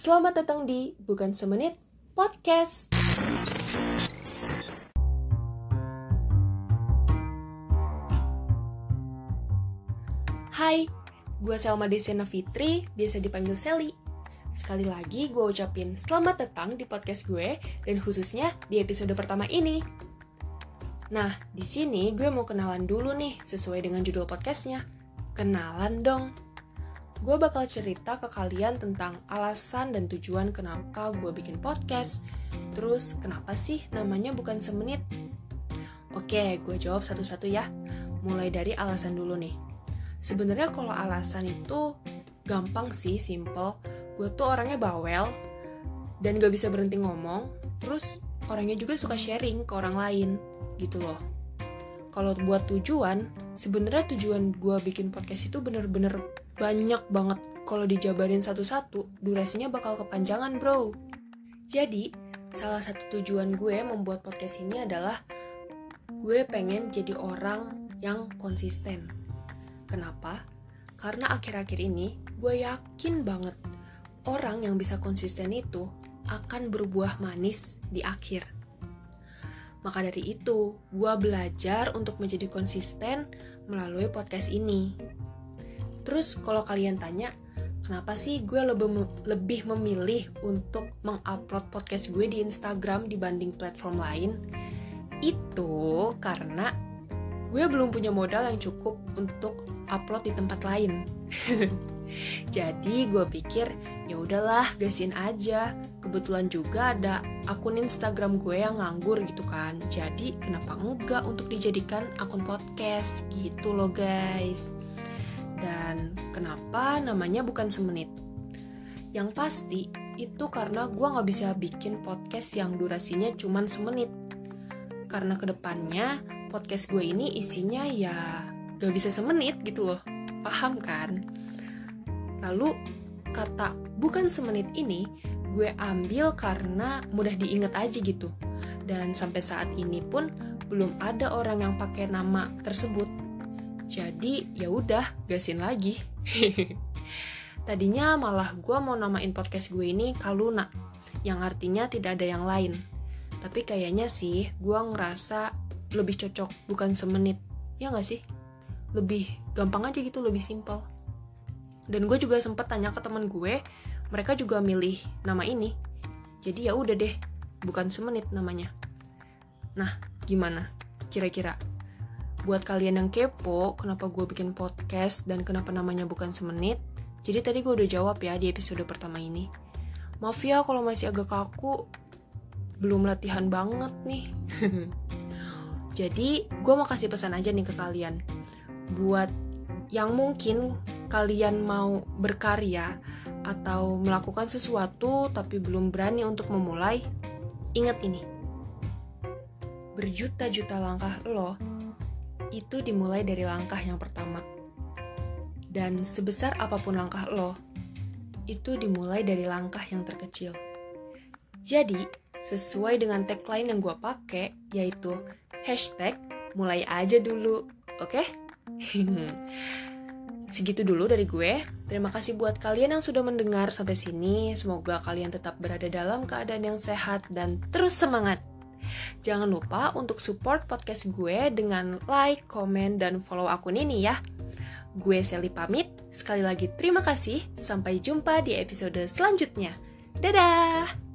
Selamat datang di Bukan Semenit Podcast. Hai, gue Selma Desena Fitri, biasa dipanggil Sally. Sekali lagi gue ucapin selamat datang di podcast gue dan khususnya di episode pertama ini. Nah, di sini gue mau kenalan dulu nih sesuai dengan judul podcastnya. Kenalan dong. Gue bakal cerita ke kalian tentang alasan dan tujuan kenapa gue bikin podcast. Terus kenapa sih namanya bukan semenit? Oke, gue jawab satu-satu ya. Mulai dari alasan dulu nih. Sebenarnya kalau alasan itu gampang sih, simple. Gue tuh orangnya bawel dan gak bisa berhenti ngomong. Terus orangnya juga suka sharing ke orang lain, gitu loh. Kalau buat tujuan, sebenarnya tujuan gue bikin podcast itu bener-bener banyak banget. Kalau dijabarin satu-satu, durasinya bakal kepanjangan, bro. Jadi, salah satu tujuan gue membuat podcast ini adalah gue pengen jadi orang yang konsisten. Kenapa? Karena akhir-akhir ini gue yakin banget orang yang bisa konsisten itu akan berbuah manis di akhir. Maka dari itu, gue belajar untuk menjadi konsisten melalui podcast ini. Terus kalau kalian tanya, kenapa sih gue lebih, memilih untuk mengupload podcast gue di Instagram dibanding platform lain? Itu karena gue belum punya modal yang cukup untuk upload di tempat lain. Jadi gue pikir ya udahlah gasin aja. Kebetulan juga ada akun Instagram gue yang nganggur gitu kan. Jadi kenapa enggak untuk dijadikan akun podcast gitu loh guys. Dan kenapa namanya bukan semenit? Yang pasti itu karena gue nggak bisa bikin podcast yang durasinya cuma semenit. Karena ke depannya podcast gue ini isinya ya gak bisa semenit gitu loh. Paham kan? Lalu kata bukan semenit ini gue ambil karena mudah diingat aja gitu. Dan sampai saat ini pun belum ada orang yang pakai nama tersebut. Jadi ya udah gasin lagi. Tadinya malah gue mau namain podcast gue ini Kaluna, yang artinya tidak ada yang lain. Tapi kayaknya sih gue ngerasa lebih cocok bukan semenit, ya gak sih? Lebih gampang aja gitu, lebih simpel dan gue juga sempet tanya ke temen gue mereka juga milih nama ini jadi ya udah deh bukan semenit namanya nah gimana kira-kira buat kalian yang kepo kenapa gue bikin podcast dan kenapa namanya bukan semenit jadi tadi gue udah jawab ya di episode pertama ini. Maaf ya kalau masih agak kaku belum latihan banget nih. Jadi gue mau kasih pesan aja nih ke kalian. Buat yang mungkin kalian mau berkarya atau melakukan sesuatu tapi belum berani untuk memulai, ingat ini. Berjuta-juta langkah lo itu dimulai dari langkah yang pertama. Dan sebesar apa pun langkah lo, itu dimulai dari langkah yang terkecil. Jadi, sesuai dengan tagline yang gue pakai, yaitu hashtag mulai aja dulu, oke? Okay? Segitu dulu dari gue. Terima kasih buat kalian yang sudah mendengar sampai sini. Semoga kalian tetap berada dalam keadaan yang sehat dan terus semangat. Jangan lupa untuk support podcast gue dengan like, komen, dan follow akun ini ya. Gue Sally pamit. Sekali lagi terima kasih. Sampai jumpa di episode selanjutnya. Dadah!